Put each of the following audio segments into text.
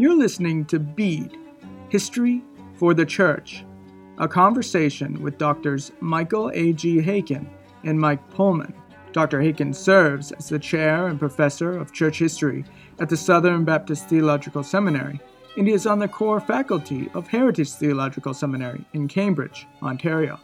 You're listening to Bede History for the Church, a conversation with Doctors Michael A.G. Haykin and Mike Pohlman. Dr. Haykin serves as the chair and professor of church history at the Southern Baptist Theological Seminary, and he is on the core faculty of Heritage Theological Seminary in Cambridge, Ontario.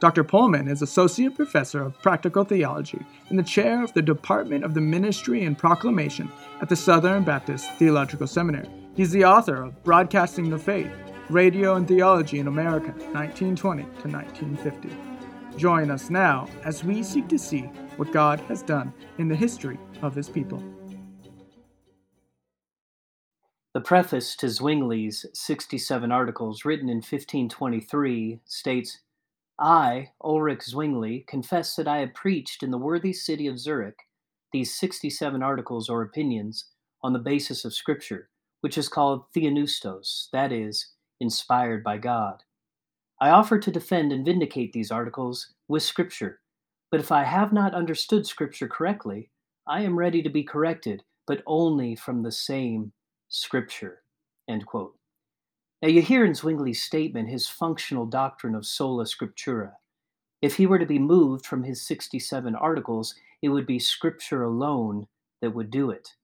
Dr. Pohlman is Associate Professor of Practical Theology and the Chair of the Department of the Ministry and Proclamation at the Southern Baptist Theological Seminary. He's the author of Broadcasting the Faith Radio and Theology in America, 1920 to 1950. Join us now as we seek to see what God has done in the history of His people. The preface to Zwingli's 67 articles, written in 1523, states I, Ulrich Zwingli, confess that I have preached in the worthy city of Zurich these 67 articles or opinions on the basis of Scripture, which is called Theopneustos, that is, inspired by God. I offer to defend and vindicate these articles with Scripture, but if I have not understood Scripture correctly, I am ready to be corrected, but only from the same Scripture. Now, you hear in Zwingli's statement his functional doctrine of sola scriptura. If he were to be moved from his 67 articles, it would be Scripture alone that would do it.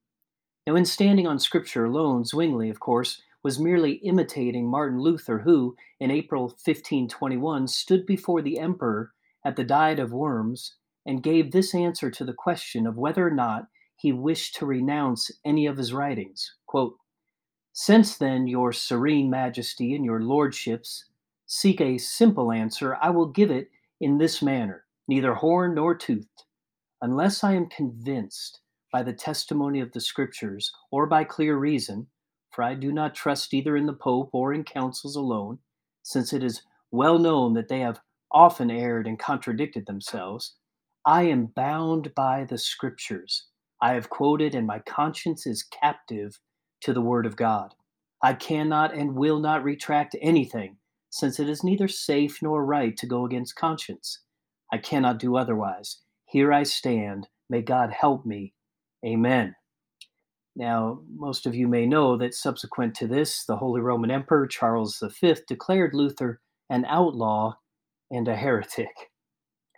Now, in standing on Scripture alone, Zwingli, of course, was merely imitating Martin Luther, who, in April 1521, stood before the emperor at the Diet of Worms and gave this answer to the question of whether or not he wished to renounce any of his writings. Quote, since then, your serene majesty and your lordships seek a simple answer, I will give it in this manner, neither horn nor toothed, unless I am convinced by the testimony of the Scriptures or by clear reason, for I do not trust either in the Pope or in councils alone, since it is well known that they have often erred and contradicted themselves. I am bound by the Scriptures. I have quoted, and my conscience is captive to the Word of God. I cannot and will not retract anything, since it is neither safe nor right to go against conscience. I cannot do otherwise. Here I stand. May God help me. Amen. Now, most of you may know that subsequent to this, the Holy Roman Emperor Charles V declared Luther an outlaw and a heretic.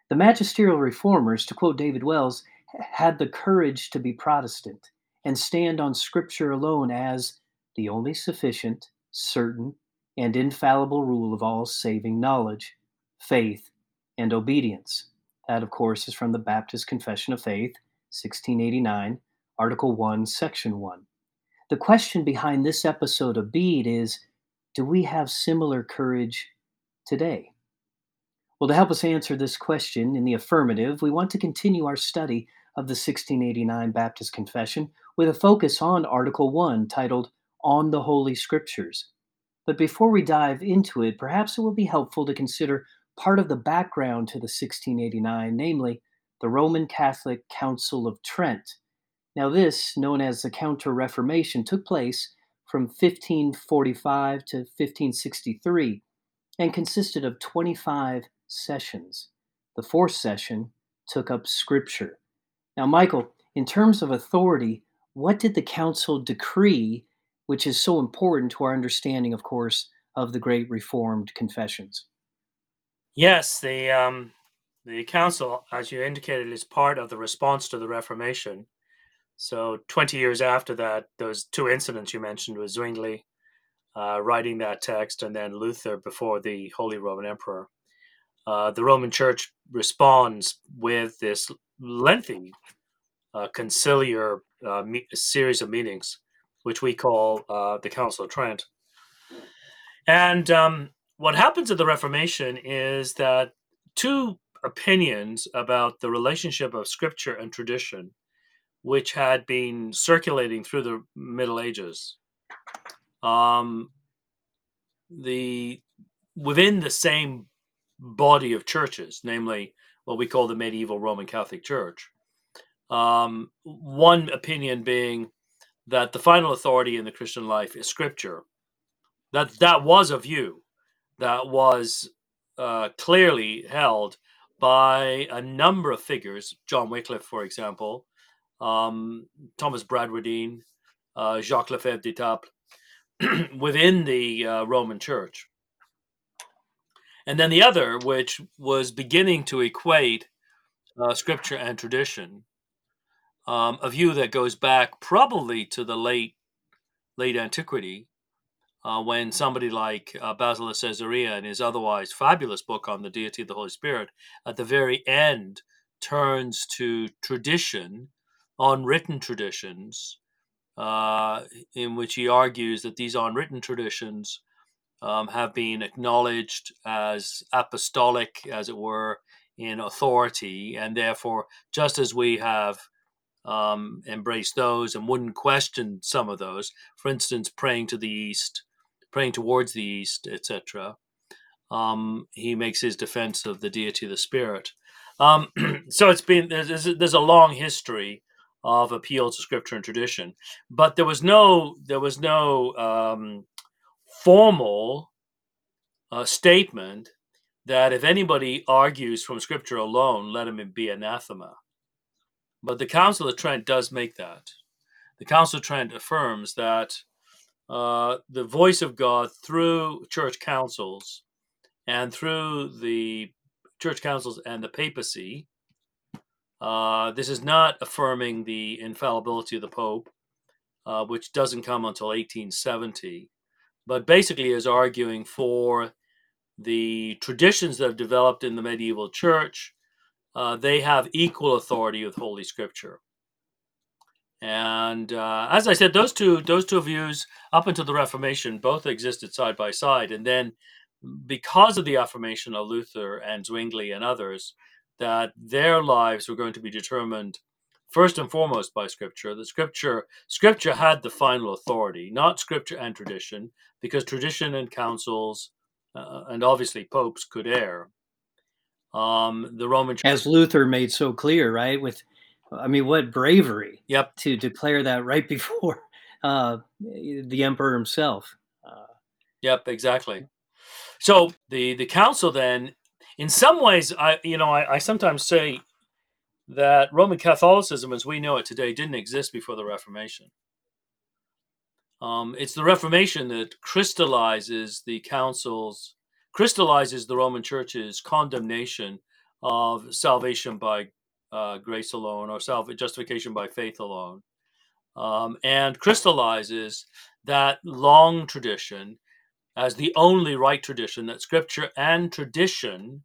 The magisterial reformers, to quote David Wells, had the courage to be Protestant and stand on Scripture alone as the only sufficient, certain, and infallible rule of all saving knowledge, faith, and obedience. That, of course, is from the Baptist Confession of Faith, 1689, Article 1, Section 1. The question behind this episode of Bede is do we have similar courage today? Well, to help us answer this question in the affirmative, we want to continue our study of the 1689 Baptist Confession with a focus on Article 1 titled On the Holy Scriptures. But before we dive into it, perhaps it will be helpful to consider part of the background to the 1689, namely the Roman Catholic Council of Trent. Now, this, known as the Counter Reformation, took place from 1545 to 1563 and consisted of 25 sessions. The fourth session took up Scripture. Now, Michael, in terms of authority, what did the council decree, which is so important to our understanding, of course, of the great Reformed confessions? Yes, the um, the council, as you indicated, is part of the response to the Reformation. So, 20 years after that, those two incidents you mentioned with Zwingli uh, writing that text and then Luther before the Holy Roman Emperor, uh, the Roman Church responds with this lengthy uh, conciliar uh, me- series of meetings, which we call uh, the Council of Trent. And um, what happens at the Reformation is that two opinions about the relationship of scripture and tradition, which had been circulating through the Middle Ages, um, the within the same body of churches, namely what we call the medieval Roman Catholic Church, um, one opinion being that the final authority in the Christian life is Scripture. That that was a view that was uh, clearly held by a number of figures, John Wycliffe, for example, um, Thomas Bradwardine, uh, Jacques Lefebvre d'Etaples, within the uh, Roman Church. And then the other, which was beginning to equate uh, scripture and tradition, um, a view that goes back probably to the late late antiquity, uh, when somebody like uh, Basil of Caesarea, in his otherwise fabulous book on the deity of the Holy Spirit, at the very end turns to tradition, unwritten traditions, uh, in which he argues that these unwritten traditions um, have been acknowledged as apostolic, as it were, in authority, and therefore, just as we have um, embraced those and wouldn't question some of those, for instance, praying to the east, praying towards the east, etc., um, he makes his defense of the deity of the spirit. Um, so it's been there's, there's a long history of appeal to scripture and tradition, but there was no there was no um, formal uh, statement that if anybody argues from scripture alone, let him be anathema. But the Council of Trent does make that. The Council of Trent affirms that uh, the voice of God through church councils and through the church councils and the papacy. Uh, this is not affirming the infallibility of the Pope, uh, which doesn't come until 1870, but basically is arguing for the traditions that have developed in the medieval church. Uh, they have equal authority with Holy Scripture. And uh, as I said, those two those two views up until the Reformation both existed side by side, and then because of the affirmation of Luther and Zwingli and others, that their lives were going to be determined first and foremost by Scripture. The Scripture Scripture had the final authority, not Scripture and tradition, because tradition and councils uh, and obviously popes could err. Um, the Roman Church, as Luther made so clear, right? With, I mean, what bravery! Yep. To declare that right before uh, the emperor himself. Uh, yep, exactly. So the the council then, in some ways, I you know I, I sometimes say that Roman Catholicism, as we know it today, didn't exist before the Reformation. Um, it's the Reformation that crystallizes the councils, crystallizes the Roman Church's condemnation of salvation by uh, grace alone or self justification by faith alone, um, and crystallizes that long tradition as the only right tradition that scripture and tradition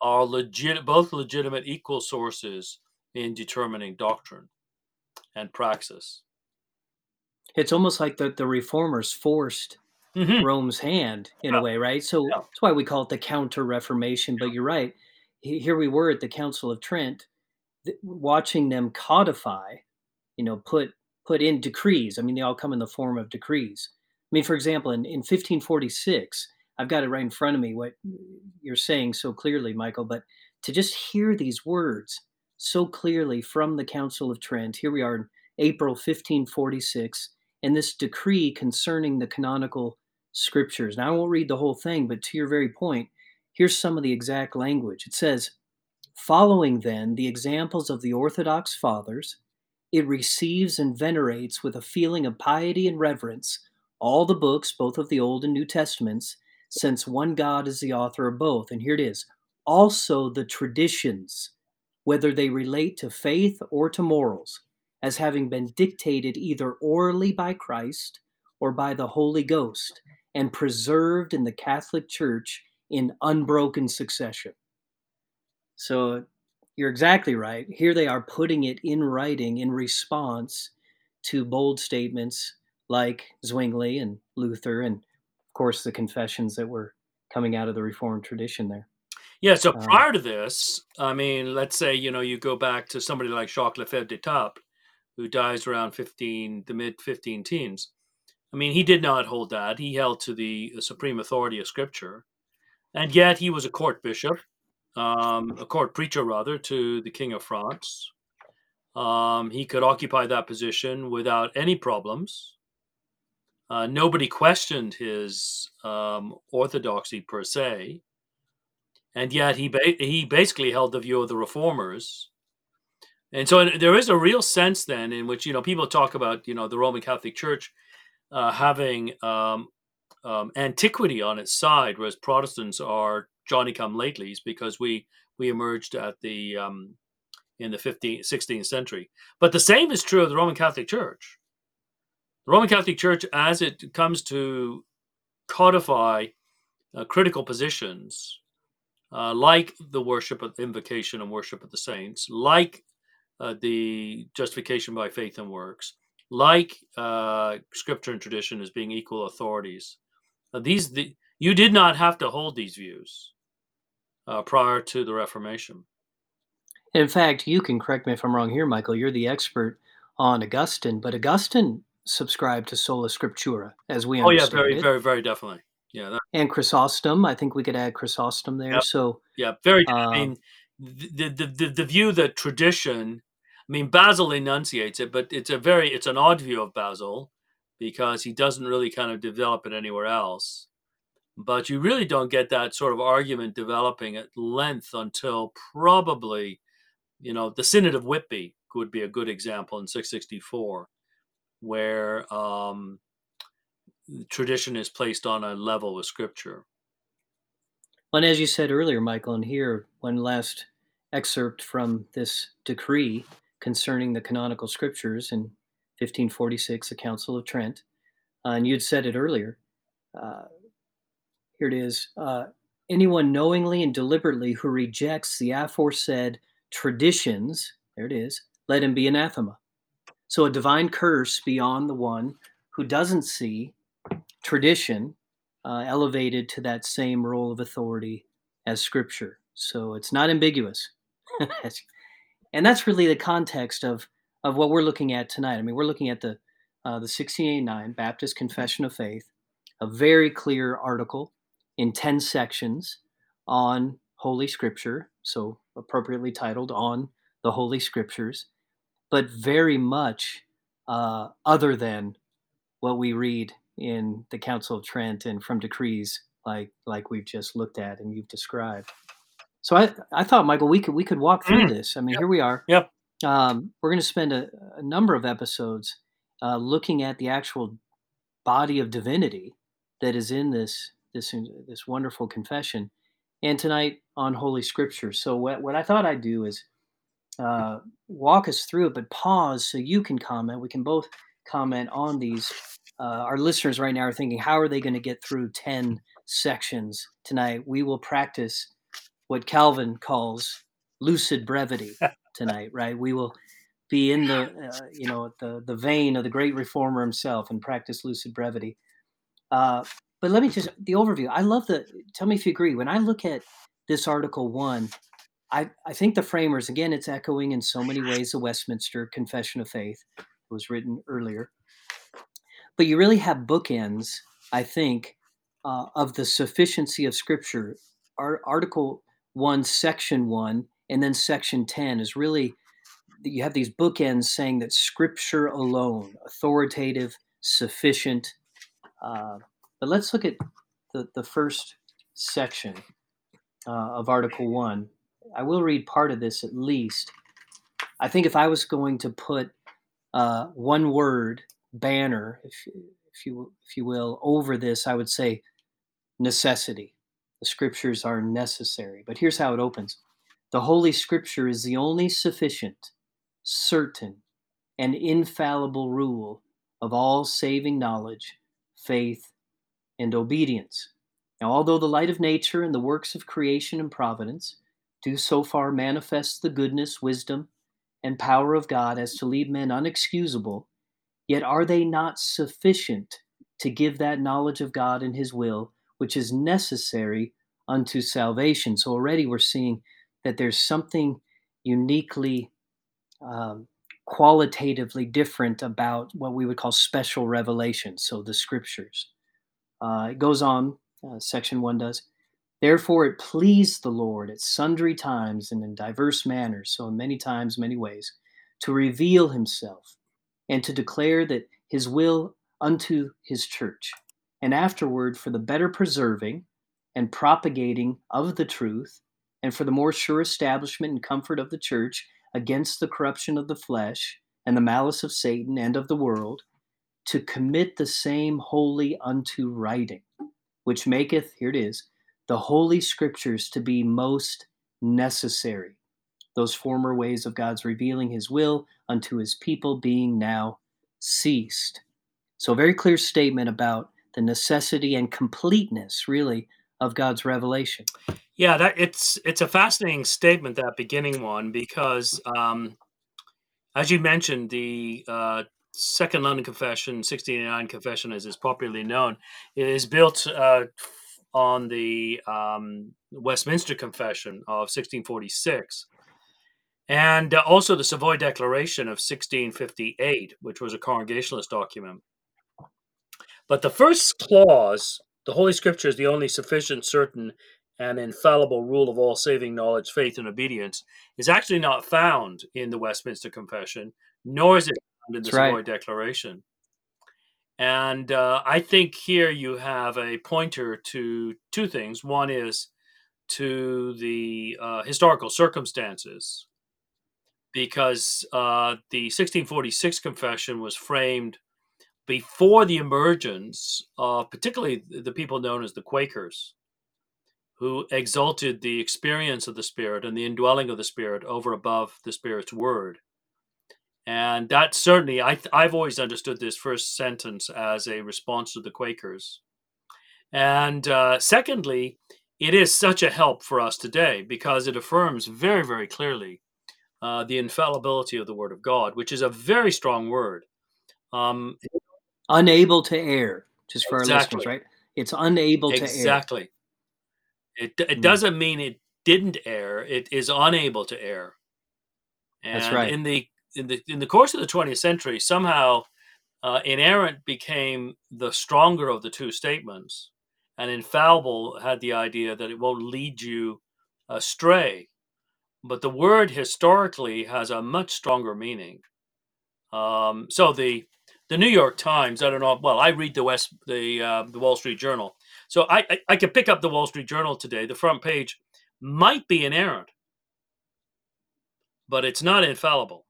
are legit both legitimate equal sources in determining doctrine and praxis it's almost like the, the reformers forced mm-hmm. rome's hand in yeah. a way right so yeah. that's why we call it the counter reformation but you're right here we were at the council of trent watching them codify you know put put in decrees i mean they all come in the form of decrees I mean, for example, in, in 1546, I've got it right in front of me what you're saying so clearly, Michael, but to just hear these words so clearly from the Council of Trent, here we are in April 1546, and this decree concerning the canonical scriptures. Now, I won't read the whole thing, but to your very point, here's some of the exact language. It says, Following then the examples of the Orthodox fathers, it receives and venerates with a feeling of piety and reverence all the books, both of the Old and New Testaments, since one God is the author of both. And here it is also the traditions, whether they relate to faith or to morals, as having been dictated either orally by Christ or by the Holy Ghost, and preserved in the Catholic Church in unbroken succession. So you're exactly right. Here they are putting it in writing in response to bold statements like Zwingli and Luther, and of course the confessions that were coming out of the Reformed tradition there. Yeah, so um, prior to this, I mean, let's say, you know, you go back to somebody like Jacques Lefebvre d'Etaples, who dies around 15, the mid 15 teens. I mean, he did not hold that. He held to the supreme authority of Scripture. And yet he was a court bishop, um, a court preacher, rather, to the King of France. Um, he could occupy that position without any problems. Uh, nobody questioned his um, orthodoxy per se, and yet he ba- he basically held the view of the reformers. And so there is a real sense then in which you know people talk about you know the Roman Catholic Church uh, having um, um, antiquity on its side, whereas Protestants are Johnny come latelys because we we emerged at the um, in the 15th, 16th century. But the same is true of the Roman Catholic Church. The Roman Catholic Church, as it comes to codify uh, critical positions, uh, like the worship of invocation and worship of the saints, like uh, the justification by faith and works, like uh, scripture and tradition as being equal authorities. Uh, these the, you did not have to hold these views uh, prior to the Reformation. In fact, you can correct me if I'm wrong here, Michael. You're the expert on Augustine, but Augustine subscribed to sola scriptura, as we understand. oh yeah, very, it. very, very definitely. Yeah, that, and Chrysostom. I think we could add Chrysostom there. Yep. So yeah, very. Uh, I mean, the, the the the view that tradition. I mean, Basil enunciates it, but it's a very it's an odd view of Basil because he doesn't really kind of develop it anywhere else. But you really don't get that sort of argument developing at length until probably you know, the Synod of Whitby would be a good example in 664, where um, tradition is placed on a level with Scripture. And as you said earlier, Michael, and here one last excerpt from this decree concerning the canonical scriptures in 1546, the Council of Trent, uh, and you'd said it earlier. Uh, here it is. Uh, anyone knowingly and deliberately who rejects the aforesaid traditions, there it is, let him be anathema. So a divine curse beyond the one who doesn't see tradition uh, elevated to that same role of authority as scripture. So it's not ambiguous. and that's really the context of, of what we're looking at tonight. I mean, we're looking at the, uh, the 1689 Baptist Confession of Faith, a very clear article in 10 sections on Holy Scripture, so appropriately titled On the Holy Scriptures, but very much uh, other than what we read in the Council of Trent and from decrees like like we've just looked at and you've described. So I, I thought, Michael, we could we could walk through mm. this. I mean, yep. here we are. Yep. Um, we're going to spend a, a, number of episodes uh, looking at the actual body of divinity that is in this this this wonderful confession, and tonight on Holy Scripture. So what, what I thought I'd do is uh, walk us through it, but pause so you can comment. We can both comment on these. Uh, our listeners right now are thinking, how are they going to get through 10 sections tonight? We will practice what Calvin calls lucid brevity tonight, right? We will be in the, uh, you know, the, the vein of the great reformer himself and practice lucid brevity. Uh, but let me just the overview. I love the. Tell me if you agree. When I look at this Article One, I I think the framers again. It's echoing in so many ways the Westminster Confession of Faith was written earlier. But you really have bookends. I think uh, of the sufficiency of Scripture. Our Article One, Section One, and then Section Ten is really you have these bookends saying that Scripture alone, authoritative, sufficient. Uh, but let's look at the, the first section uh, of Article 1. I will read part of this at least. I think if I was going to put uh, one word banner, if, if, you, if you will, over this, I would say necessity. The scriptures are necessary. But here's how it opens The Holy Scripture is the only sufficient, certain, and infallible rule of all saving knowledge, faith, and obedience. Now, although the light of nature and the works of creation and providence do so far manifest the goodness, wisdom, and power of God as to leave men unexcusable, yet are they not sufficient to give that knowledge of God and His will which is necessary unto salvation? So already we're seeing that there's something uniquely um, qualitatively different about what we would call special revelation, so the scriptures. Uh, it goes on, uh, section one does. Therefore, it pleased the Lord at sundry times and in diverse manners, so in many times, many ways, to reveal himself and to declare that his will unto his church, and afterward for the better preserving and propagating of the truth, and for the more sure establishment and comfort of the church against the corruption of the flesh and the malice of Satan and of the world, to commit the same wholly unto writing, which maketh, here it is, the holy scriptures to be most necessary. Those former ways of God's revealing his will unto his people being now ceased. So, a very clear statement about the necessity and completeness, really, of God's revelation. Yeah, that it's it's a fascinating statement that beginning one because, um, as you mentioned, the uh, Second London Confession, 1689 Confession, as is popularly known, is built uh, on the um, Westminster Confession of 1646. And uh, also the Savoy Declaration of 1658, which was a Congregationalist document. But the first clause, the Holy Scripture is the only sufficient, certain, and infallible rule of all saving knowledge, faith, and obedience, is actually not found in the Westminster Confession, nor is it the That's right. Savoy Declaration. And uh, I think here you have a pointer to two things. One is to the uh, historical circumstances, because uh, the 1646 confession was framed before the emergence of particularly the people known as the Quakers, who exalted the experience of the Spirit and the indwelling of the Spirit over above the Spirit's word. And that certainly, I, I've always understood this first sentence as a response to the Quakers. And uh, secondly, it is such a help for us today because it affirms very, very clearly uh, the infallibility of the Word of God, which is a very strong word. Um, Unable to err, just for our listeners, right? It's unable to err. exactly. It, it Mm. doesn't mean it didn't err. It is unable to err. And That's right. in the in the in the course of the 20th century, somehow uh, inerrant became the stronger of the two statements, and infallible had the idea that it won't lead you astray. But the word historically has a much stronger meaning. Um, so the the New York Times, I don't know. Well, I read the West the uh, the Wall Street Journal, so I, I I could pick up the Wall Street Journal today. The front page might be inerrant, but it's not infallible.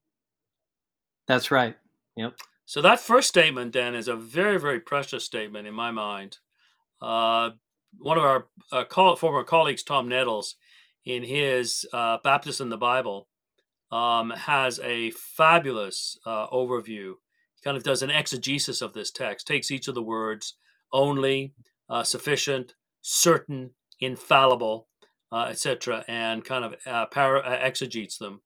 That's right. Yep. So that first statement then is a very, very precious statement in my mind. Uh, one of our uh, former colleagues, Tom Nettles, in his uh, Baptist in the Bible, um, has a fabulous uh, overview. He kind of does an exegesis of this text, takes each of the words only, uh, sufficient, certain, infallible, uh, etc., and kind of para, exegetes them.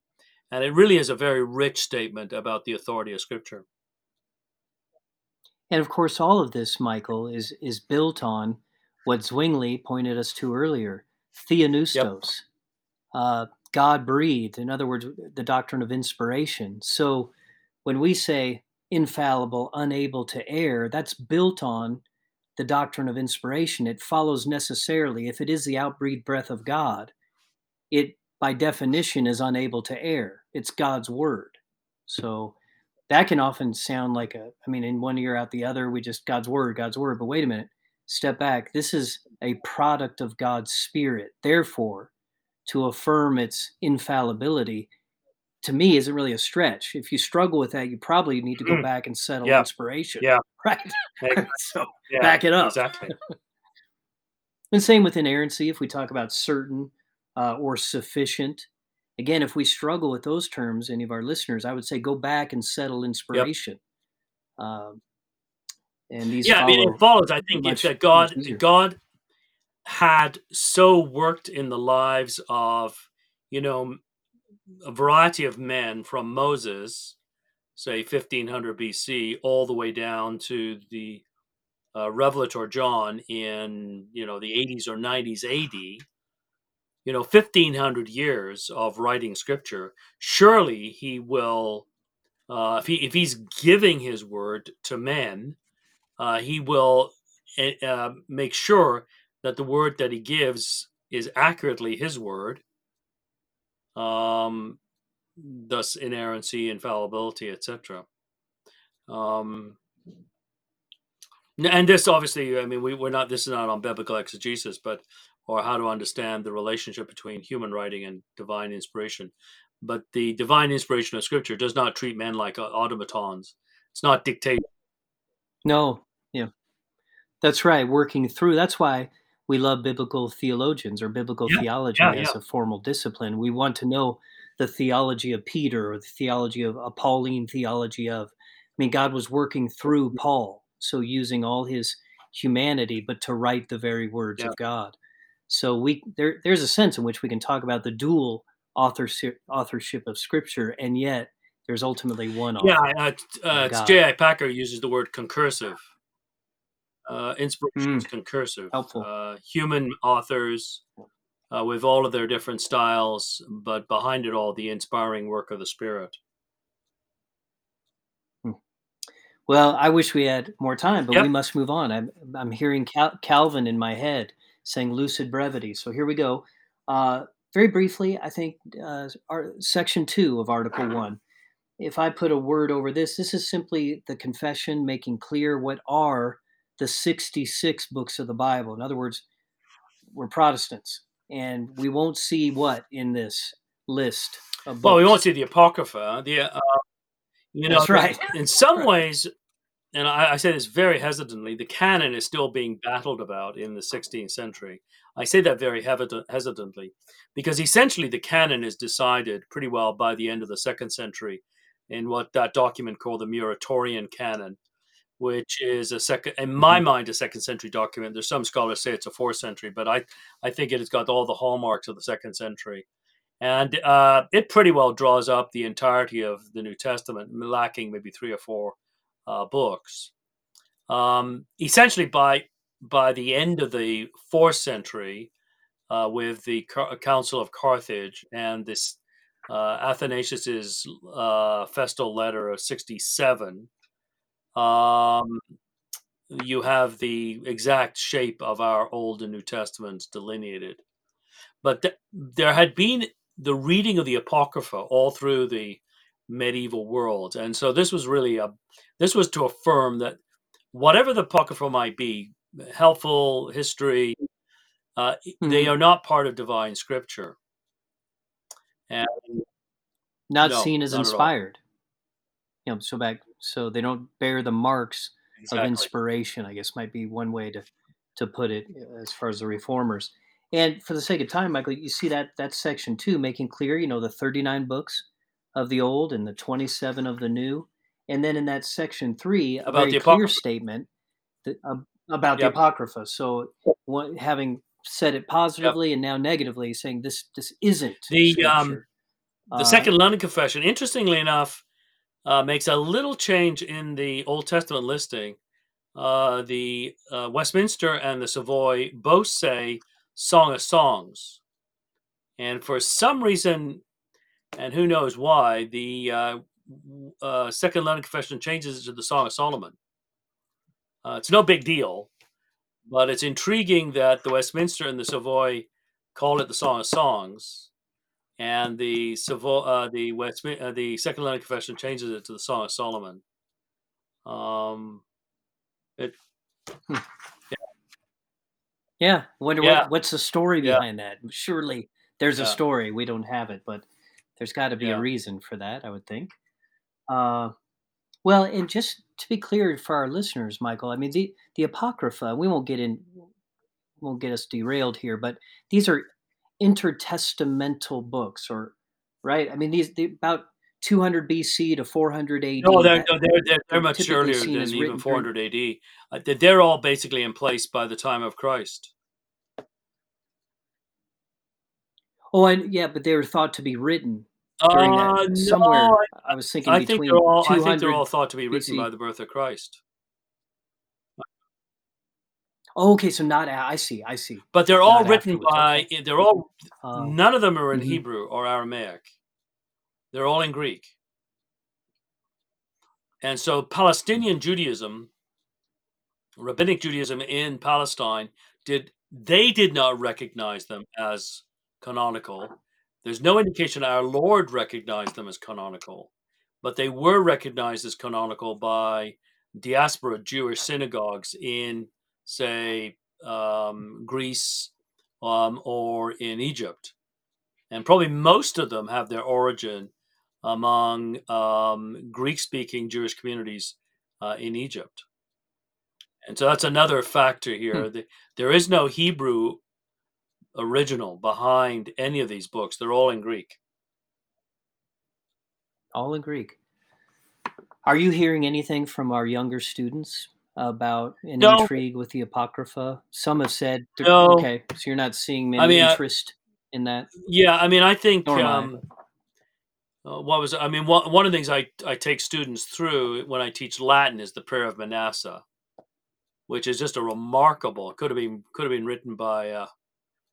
And it really is a very rich statement about the authority of Scripture. And of course, all of this, Michael, is is built on what Zwingli pointed us to earlier: theopneustos, uh, God breathed. In other words, the doctrine of inspiration. So, when we say infallible, unable to err, that's built on the doctrine of inspiration. It follows necessarily, if it is the outbreathed breath of God, it by definition is unable to err. It's God's word. So that can often sound like a, I mean, in one ear out the other, we just God's word, God's word. But wait a minute, step back. This is a product of God's spirit. Therefore, to affirm its infallibility, to me, isn't really a stretch. If you struggle with that, you probably need to go Mm. back and settle Yeah. inspiration. Yeah. Right. So yeah, back it up. Exactly. And same with inerrancy, if we talk about certain uh, or sufficient. Again, if we struggle with those terms, any of our listeners, I would say go back and settle inspiration. Um, and these yeah, I mean, it follows. I think much- it's that God. God had so worked in the lives of, you know, a variety of men from Moses, say 1500 BC, all the way down to the uh, Revelator John in, you know, the 80s or 90s AD. You know, 1500 years of writing scripture. Surely he will, uh, if he if he's giving his word to men, uh, he will eh, uh, make sure that the word that he gives is accurately his word. Um, thus, inerrancy, infallibility, etc. Um, and this obviously, I mean, we, we're not. This is not on biblical exegesis, but or how to understand the relationship between human writing and divine inspiration. But the divine inspiration of Scripture does not treat men like uh, automatons. It's not dictate No, yeah, that's right. Working through. That's why we love biblical theologians or biblical Yeah, theology yeah, as yeah. a formal discipline. We want to know the theology of Peter or the theology of a Pauline theology of. I mean, God was working through Paul, so using all his humanity, but to write the very words of God. So we there there's a sense in which we can talk about the dual authorship authorship of Scripture, and yet there's ultimately one author. Yeah, uh, uh. J.I. Packer uses the word concursive. Uh, inspiration Mm, is concursive. helpful. Uh, human authors uh, with all of their different styles, but behind it all, the inspiring work of the Spirit. Well, I wish we had more time, but Yep. we must move on. I'm I'm hearing Cal- Calvin in my head saying lucid brevity. So here we go. Uh, very briefly, I think uh, our, section two of Article One. If I put a word over this, this is simply the confession making clear what are the 66 books of the Bible. In other words, we're Protestants, and we won't see what in this list of books. Well, we won't see the Apocrypha. The uh, you know, That's right. in some Right. ways, and I, I say this very hesitantly, the canon is still being battled about in the 16th century. I say that very hesitantly because essentially the canon is decided pretty well by the end of the second century in what that document called the Muratorian Canon, which is a second, in my Mhm. mind, a second century document. There's some scholars say it's a fourth century, but I, I think it has got all the hallmarks of the second century. And uh, it pretty well draws up the entirety of the New Testament, lacking maybe three or four uh, books. Um, essentially, by by the end of the fourth century, uh, with the Car- Council of Carthage and this uh, Athanasius's uh, festal letter of sixty-seven, um, you have the exact shape of our Old and New Testaments delineated. But th- there had been the reading of the Apocrypha all through the medieval world, and so this was really a this was to affirm that whatever the Apocrypha might be, helpful history, uh, they Mhm. are not part of divine scripture. And Not no, seen as not inspired. You know, so back so they don't bear the marks of inspiration. I guess might be one way to to put it uh, as far as the reformers. And for the sake of time, Michael, you see that that section two making clear, you know, the 39 books of the old and the 27 of the new. And then in that section three, a About very the clear statement that, uh, about Yep. the Apocrypha. So one, having said it positively and now negatively, saying this this isn't The, um. The Uh, Second London Confession, interestingly enough, uh, makes a little change in the Old Testament listing. Uh, the uh, Westminster and the Savoy both say Song of Songs. And for some reason, and who knows why, the uh, uh, Second London Confession changes it to the Song of Solomon. Uh, it's no big deal, but it's intriguing that the Westminster and the Savoy call it the Song of Songs, and the Savoy, uh, the Westmin- uh, the Second London Confession changes it to the Song of Solomon. Um, it, Yeah, wonder Yeah. what what's the story Yeah. behind that. Surely there's a story. We don't have it, but there's got to be Yeah. a reason for that. I would think. Uh, well, and just to be clear for our listeners, Michael, I mean the the apocrypha. We won't get in. Won't get us derailed here, but these are intertestamental books, or right? I mean these they, about 200 BC to 400 AD. no, they're, they're, they're, they're much earlier than even written during- 400 AD. Uh, they're all basically in place by the time of Christ. Oh, and yeah, but they were thought to be written during Uh, that no, somewhere. I, was thinking I think between they're all. I think they're all thought to be written BC. by the birth of Christ. Oh, okay, so not I see, I see. But they're all Not written by. okay. They're all. Um, none of them are in mhm. Hebrew or Aramaic. They're all in Greek. And so Palestinian Judaism, rabbinic Judaism in Palestine, did they did not recognize them as canonical. There's no indication our Lord recognized them as canonical, but they were recognized as canonical by diaspora Jewish synagogues in, say, um, Greece um, or in Egypt. And probably most of them have their origin among um, Greek speaking Jewish communities uh, in Egypt. And so that's another factor here. Hmm. The, there is no Hebrew original behind any of these books. They're all in Greek. All in Greek. Are you hearing anything from our younger students about an No. intrigue with the Apocrypha? Some have said, No. okay, so you're not seeing many mean, I- interest in that. Yeah, I mean, I think am I. um, uh, what was I mean, one, one of the things I, I take students through when I teach Latin is the Prayer of Manasseh, which is just a remarkable. Could have been could have been written by a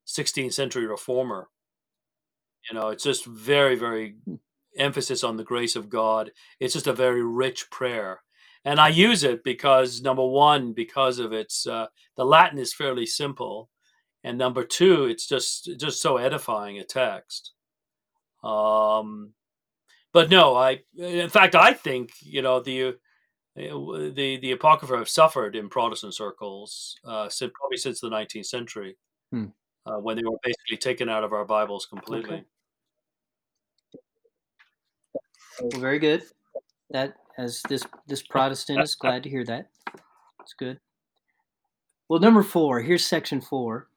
16th century reformer. You know, it's just very very emphasis on the grace of God. It's just a very rich prayer, and I use it because number one, because of its uh, the Latin is fairly simple, and number two, it's just just so edifying a text. Um, but no, I in fact I think you know the uh, the the apocrypha have suffered in Protestant circles uh, since probably since the 19th century, Hmm. Uh, when they were basically taken out of our Bibles completely. Well, very good. That as this this Protestant is glad to hear that. It's good. Well, number four. Here's section four,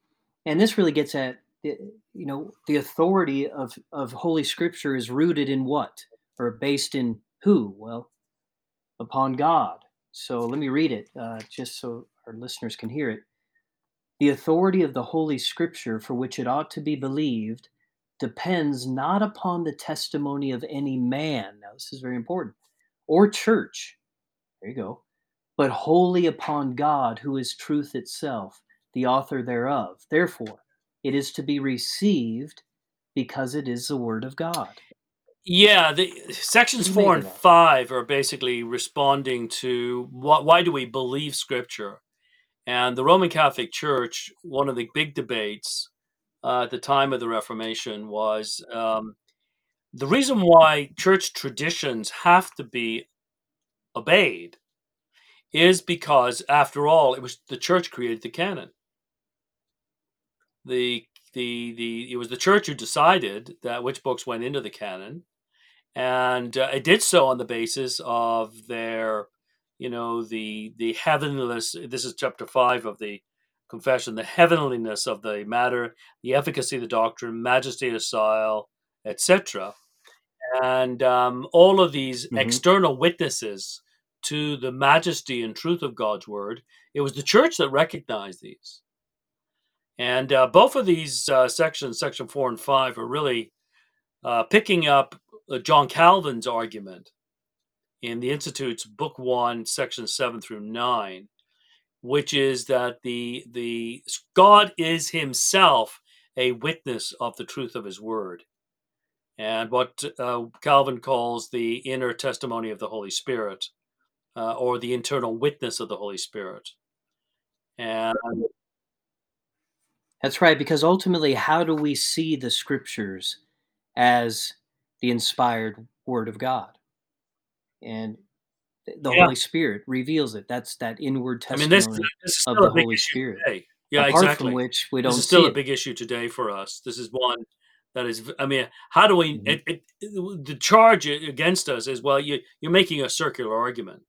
and this really gets at you know the authority of of Holy Scripture is rooted in what or based in who? Well, upon God. So let me read it uh, just so our listeners can hear it. The authority of the Holy Scripture, for which it ought to be believed, depends not upon the testimony of any man. Now, this is very important, or church. There you go. But wholly upon God, who is truth itself, the author thereof. Therefore, it is to be received because it is the word of God. Yeah, the sections What do you four and five are basically responding to what, why do we believe Scripture? And the Roman Catholic Church, one of the big debates uh, at the time of the Reformation was um, the reason why church traditions have to be obeyed is because, after all, it was the church created the canon. The the the it was the church who decided that which books went into the canon, and uh, it did so on the basis of their, you know, the the heavenliness. This is chapter five of the confession: the heavenliness of the matter, the efficacy of the doctrine, majesty of style, etc. And um, all of these Mhm. external witnesses to the majesty and truth of God's word. It was the church that recognized these. And uh, both of these uh, sections, section four and five, are really uh, picking up uh, John Calvin's argument in the Institutes Book One, section seven through nine, which is that the the God is Himself a witness of the truth of His Word, and what uh, Calvin calls the inner testimony of the Holy Spirit, uh, or the internal witness of the Holy Spirit. And That's right, because ultimately, how do we see the scriptures as the inspired word of God? And the Yeah. Holy Spirit reveals it. That's that inward I mean, testimony this, this of the Holy Spirit. today. Yeah, apart exactly. from which we don't this is still a it. big issue today for us. This is one that is. I mean, how do we? Mhm. It, it, the charge against us is well, you you're making a circular argument.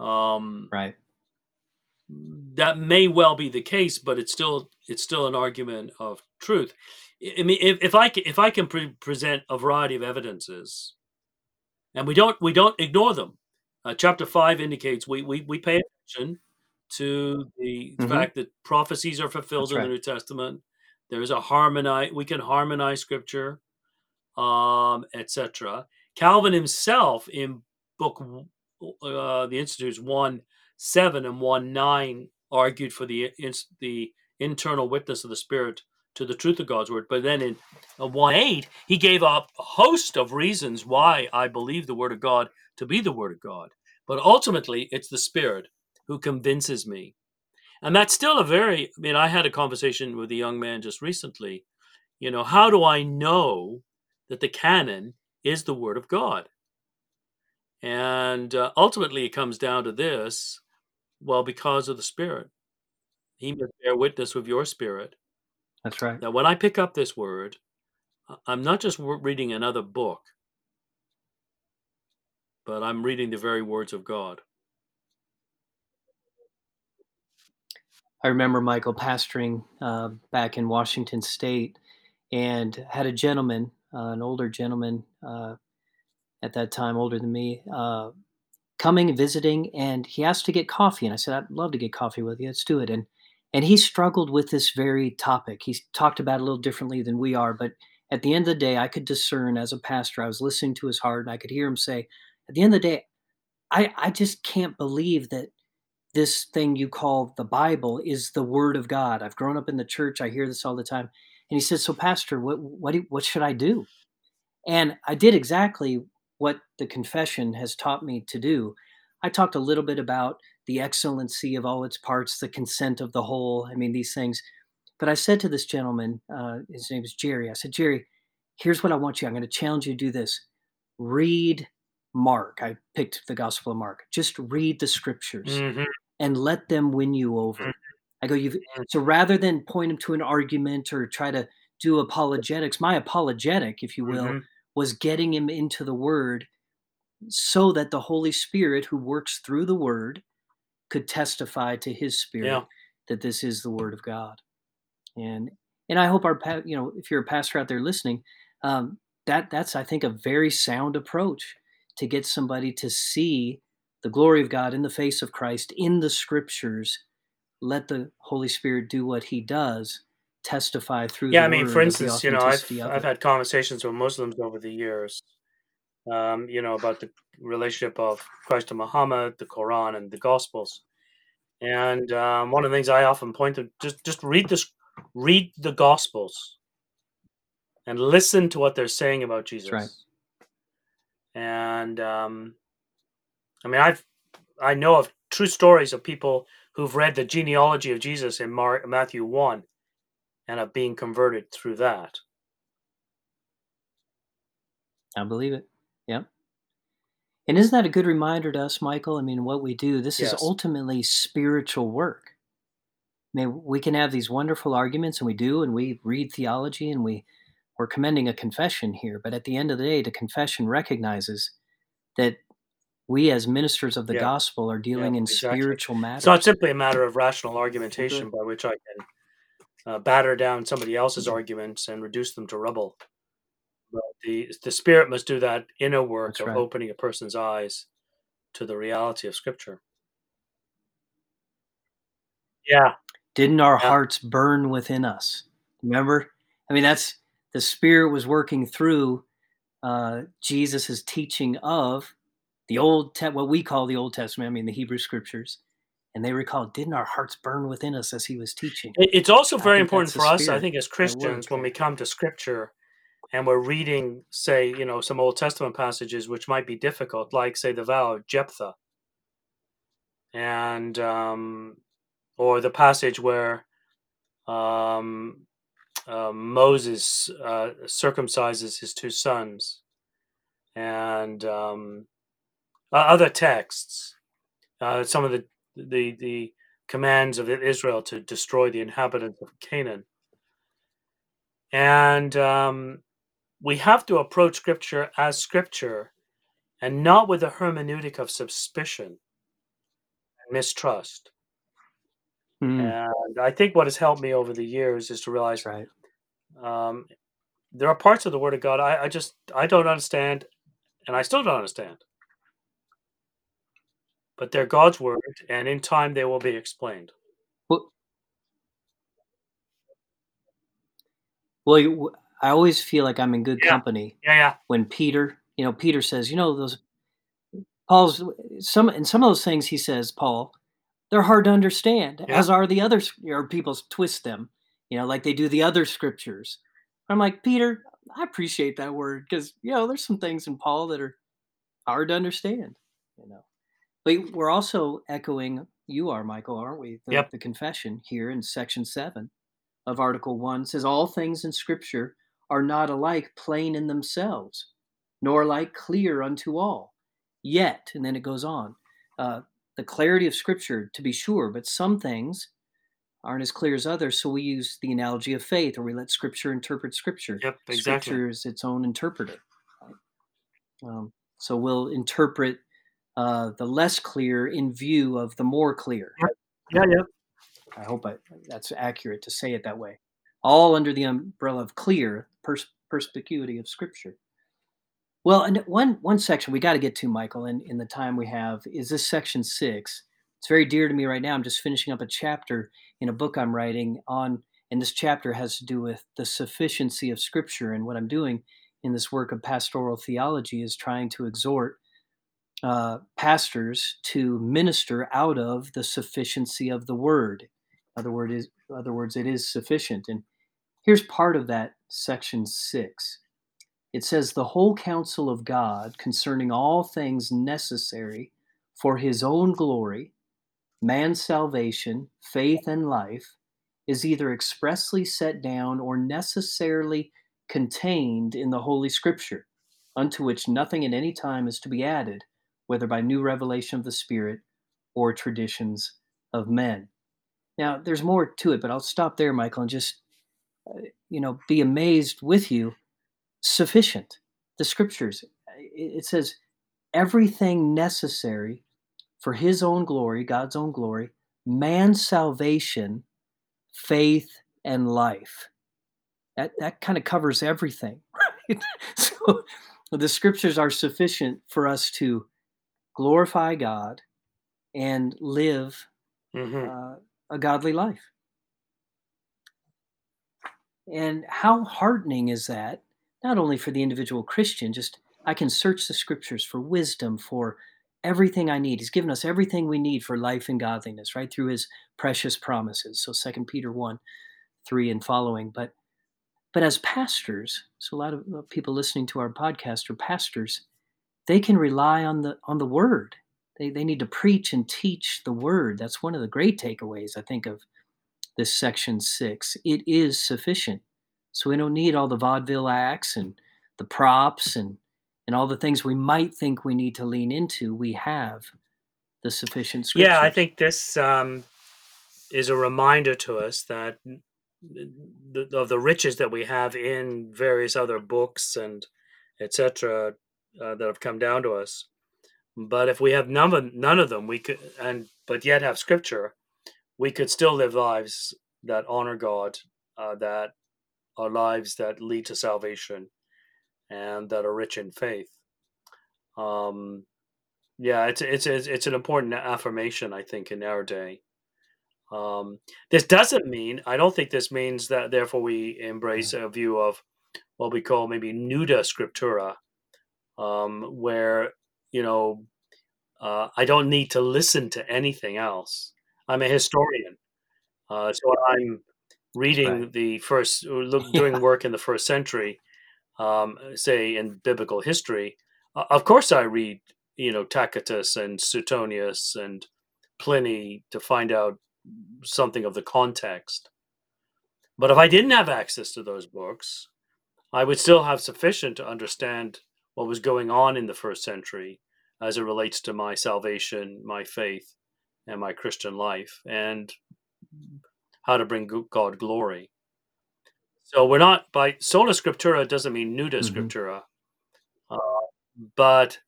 Um, Right. that may well be the case, but it's still it's still an argument of truth. I I mean, if, if I can, if I can pre- present a variety of evidences, and we don't we don't ignore them. Uh, chapter five indicates we we we pay attention to the Mhm. fact that prophecies are fulfilled That's in right. the New Testament. There is a harmonize. We can harmonize Scripture, um, etc. Calvin himself in book uh, the Institutes one seven and one nine argued for the the internal witness of the Spirit to the truth of God's word. But then in uh, one eight, he gave up a host of reasons why I believe the word of God to be the word of God. But ultimately, it's the Spirit who convinces me. And that's still a very, I mean, I had a conversation with a young man just recently. You know, how do I know that the canon is the word of God? And uh, ultimately, it comes down to this well, because of the Spirit. He must bear witness with your spirit That's right. Now, when I pick up this word, I'm not just reading another book, but I'm reading the very words of God. I remember Michael pastoring uh, back in Washington State, and had a gentleman, uh, an older gentleman uh, at that time, older than me, uh, coming and visiting, and he asked to get coffee, and I said, "I'd love to get coffee with you. Let's do it." And and he struggled with this very topic. He talked about it a little differently than we are, but at the end of the day, I could discern as a pastor. I was listening to his heart, and I could hear him say, "At the end of the day, I I just can't believe that." this thing you call the Bible is the Word of God. I've grown up in the church. I hear this all the time. And he says, "So, Pastor, what what what should I do?" And I did exactly what the confession has taught me to do. I talked a little bit about the excellency of all its parts, the consent of the whole. I mean, these things. But I said to this gentleman, uh, his name is Jerry. I said, Jerry, here's what I want you. I'm going to challenge you to do this. Read Mark. I picked the Gospel of Mark. Just read the scriptures. Mm-hmm and let them win you over. Mm. I go, you've mm. so rather than point them to an argument or try to do apologetics, my apologetic, if you will, mm-hmm. was getting him into the word so that the Holy Spirit who works through the word could testify to his spirit yeah. that this is the word of God. And and I hope our you know if you're a pastor out there listening, um, that that's I think a very sound approach to get somebody to see the glory of God in the face of Christ in the scriptures. Let the Holy Spirit do what he does, testify through yeah, I mean, for instance, you know, I've, I've had conversations with Muslims over the years, um, you know, about the relationship of Christ to Muhammad, the Quran, and the Gospels. And um, one of the things I often point to just just read this, read the Gospels, and listen to what they're saying about Jesus. Right. And um, I mean, I've I know of true stories of people who've read the genealogy of Jesus in Mark, Matthew one, and of being converted through that. I believe it. Yep. And isn't that a good reminder to us, Michael? I mean, what we do, this yes. is ultimately spiritual work. I mean, we can have these wonderful arguments, and we do, and we read theology, and we we're commending a confession here. But at the end of the day, the confession recognizes that we as ministers of the yeah. gospel are dealing yeah, in exactly. spiritual matters. So it's not simply a matter of rational argumentation by which I can uh, batter down somebody else's arguments and reduce them to rubble. But the the spirit must do that inner work That's of right. opening a person's eyes to the reality of Scripture. Yeah. Didn't our yeah. hearts burn within us? Remember? I mean, that's the Spirit was working through uh, Jesus's teaching of the old te- what we call the Old Testament, I mean the Hebrew scriptures, and they recall, didn't our hearts burn within us as he was teaching? It's also very important for us, I think, as Christians, when we come to scripture and we're reading, say, you know, some Old Testament passages which might be difficult, like say the vow of Jephthah, and um, or the passage where um, uh, Moses uh, circumcises his two sons, and um, other texts, uh, some of the, the the commands of Israel to destroy the inhabitants of Canaan, and um, we have to approach Scripture as Scripture, and not with a hermeneutic of suspicion and mistrust. Mm. And I think what has helped me over the years is to realize right. Um, there are parts of the Word of God I, I just I don't understand, and I still don't understand but they're God's word, and in time they will be explained. Well, well I always feel like I'm in good yeah. company. Yeah, yeah. When Peter, you know, Peter says, you know, those Paul's some and some of those things he says, Paul, they're hard to understand, yeah. as are the others. Or people twist them, you know, like they do the other scriptures. I'm like Peter, I appreciate that word because you know there's some things in Paul that are hard to understand. You know. But we're also echoing, you are, Michael, aren't we? The, yep. the confession here in section seven of Article one says, All things in Scripture are not alike plain in themselves, nor alike clear unto all. Yet, and then it goes on, uh, the clarity of Scripture, to be sure, but some things aren't as clear as others. So we use the analogy of faith, or we let Scripture interpret Scripture. Yep, exactly. Scripture is its own interpreter. Um, so we'll interpret uh, the less clear in view of the more clear. Yeah, yeah. I hope I, that's accurate to say it that way. All under the umbrella of clear pers- perspicuity of Scripture. Well, and one one section we got to get to, Michael, in, in the time we have is this section six. It's very dear to me right now. I'm just finishing up a chapter in a book I'm writing on, and this chapter has to do with the sufficiency of Scripture. And what I'm doing in this work of pastoral theology is trying to exhort uh, pastors to minister out of the sufficiency of the Word. In other word is, in other words, it is sufficient. And here's part of that section six. It says, The whole counsel of God concerning all things necessary for his own glory, man's salvation, faith, and life is either expressly set down or necessarily contained in the Holy Scripture, unto which nothing at any time is to be added, whether by new revelation of the Spirit or traditions of men. Now, there's more to it, but I'll stop there, Michael, and just, you know, be amazed with you sufficient. The scriptures, it says everything necessary for his own glory, God's own glory, man's salvation, faith, and life. That, that kind of covers everything, right? so the scriptures are sufficient for us to glorify God and live mm-hmm. uh, a godly life. And how heartening is that not only for the individual Christian, just I can search the scriptures for wisdom, for everything I need. He's given us everything we need for life and godliness, right? Through his precious promises. So Second Peter 1, 3 and following. But but as pastors, so a lot of people listening to our podcast are pastors, they can rely on the on the word. They they need to preach and teach the word. That's one of the great takeaways, I think, of this section six. It is sufficient. So we don't need all the vaudeville acts and the props and and all the things we might think we need to lean into. We have the sufficient scriptures. Yeah, I think this um, is a reminder to us that the, of the riches that we have in various other books and etc. Uh, that have come down to us. But if we have none of, none of them, we could and but yet have scripture, we could still live lives that honor God, uh, that are lives that lead to salvation and that are rich in faith. Um, yeah, it's it's it's an important affirmation, I think, in our day. Um, this doesn't mean I don't think this means that therefore we embrace a view of what we call maybe nuda scriptura, um, where you know uh, I don't need to listen to anything else. I'm a historian, uh, so I'm reading right. the first, look, doing yeah. work in the first century, um, say in biblical history, uh, of course I read, you know, Tacitus and Suetonius and Pliny to find out something of the context. But if I didn't have access to those books, I would still have sufficient to understand what was going on in the first century as it relates to my salvation, my faith, and my Christian life. And how to bring God glory. So we're not by sola scriptura doesn't mean nuda mm-hmm. scriptura, uh, but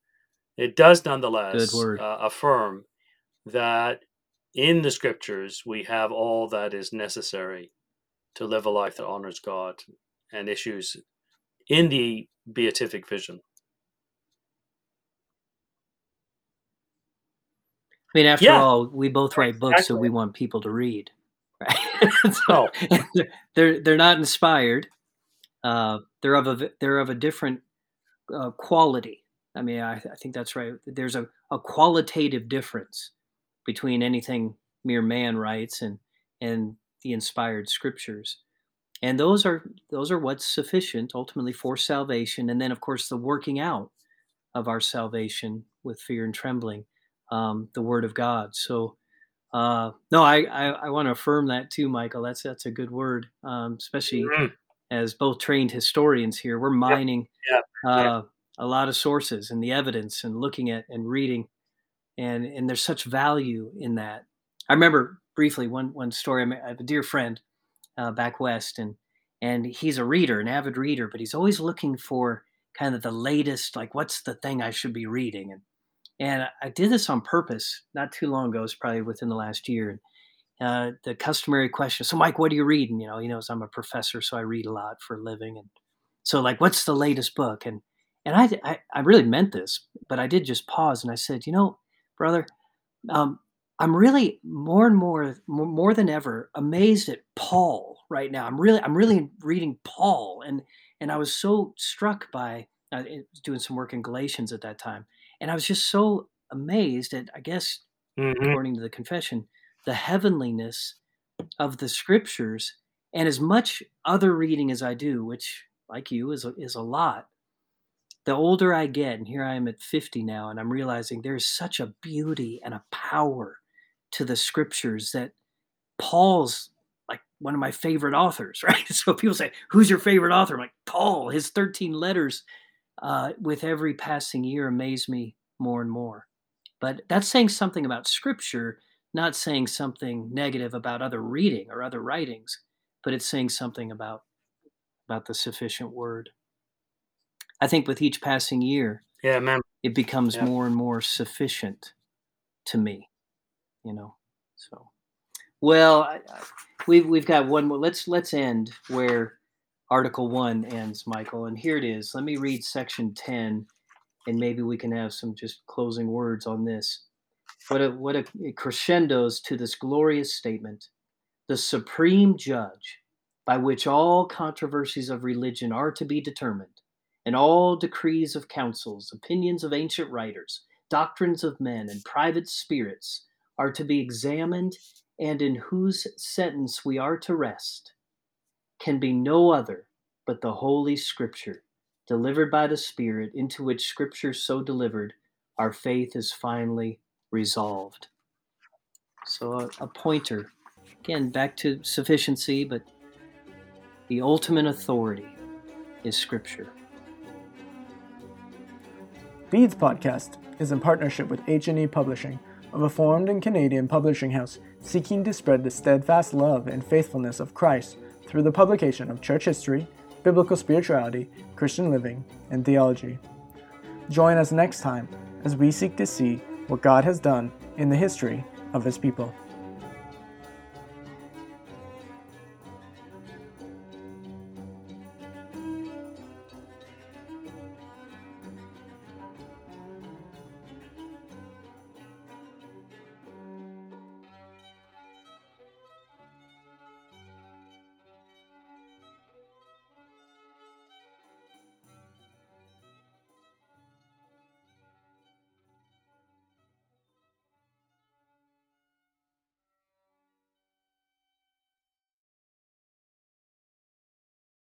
it does nonetheless uh, affirm that in the scriptures we have all that is necessary to live a life that honors God and issues in the beatific vision. I mean, after yeah. all, we both write books, exactly. so we want people to read. Right? so they're they're not inspired. Uh, they're of a they're of a different uh, quality. I mean, I, I, think that's right. There's a, a qualitative difference between anything mere man writes and and the inspired scriptures, and those are those are what's sufficient ultimately for salvation. And then, of course, the working out of our salvation with fear and trembling, um, the Word of God. So uh, no, I, I, I want to affirm that too, Michael. That's that's a good word, um, especially mm-hmm. as both trained historians here. We're mining yeah. Yeah. Uh, a lot of sources and the evidence and looking at and reading, and and there's such value in that. I remember briefly one one story. I have a dear friend uh, back west, and and he's a reader, an avid reader, but he's always looking for kind of the latest, like what's the thing I should be reading, and and I did this on purpose not too long ago. It's probably within the last year. uh, the customary question. So, Mike, what are you reading? You know, he knows I'm a professor, so I read a lot for a living. And so, like, what's the latest book? And and I, I, I really meant this, but I did just pause and I said, you know, brother, um, I'm really more and more, more, more than ever amazed at Paul right now. I'm really, I'm really reading Paul, and and I was so struck by uh, doing some work in Galatians at that time, and I was just so amazed at, I guess, mm-hmm. according to the confession, the heavenliness of the scriptures, and as much other reading as I do, which, like you, is a, is a lot. The older I get, and here I am at 50 now, and I'm realizing there's such a beauty and a power to the scriptures that Paul's like one of my favorite authors, right? So people say, Who's your favorite author? I'm like, Paul, his 13 letters uh, with every passing year amaze me more and more. But that's saying something about scripture, not saying something negative about other reading or other writings, but it's saying something about about the sufficient word. I think with each passing year, yeah, man. it becomes yeah. more and more sufficient to me, you know. So, well, I, I, we've we've got one more. Let's let's end where Article One ends, Michael, and here it is. Let me read Section Ten and maybe we can have some just closing words on this. What a what a it crescendos to this glorious statement. The supreme judge by which all controversies of religion are to be determined, and all decrees of councils, opinions of ancient writers, doctrines of men, and private spirits are to be examined, and in whose sentence we are to rest, can be no other but the Holy Scripture delivered by the Spirit, into which Scripture so delivered, our faith is finally resolved. So, a, a pointer, again, back to sufficiency, but the ultimate authority is Scripture. Beads Podcast is in partnership with H&E Publishing, a reformed and Canadian publishing house seeking to spread the steadfast love and faithfulness of Christ through the publication of church history, biblical spirituality, Christian living, and theology. Join us next time as we seek to see what God has done in the history of His people.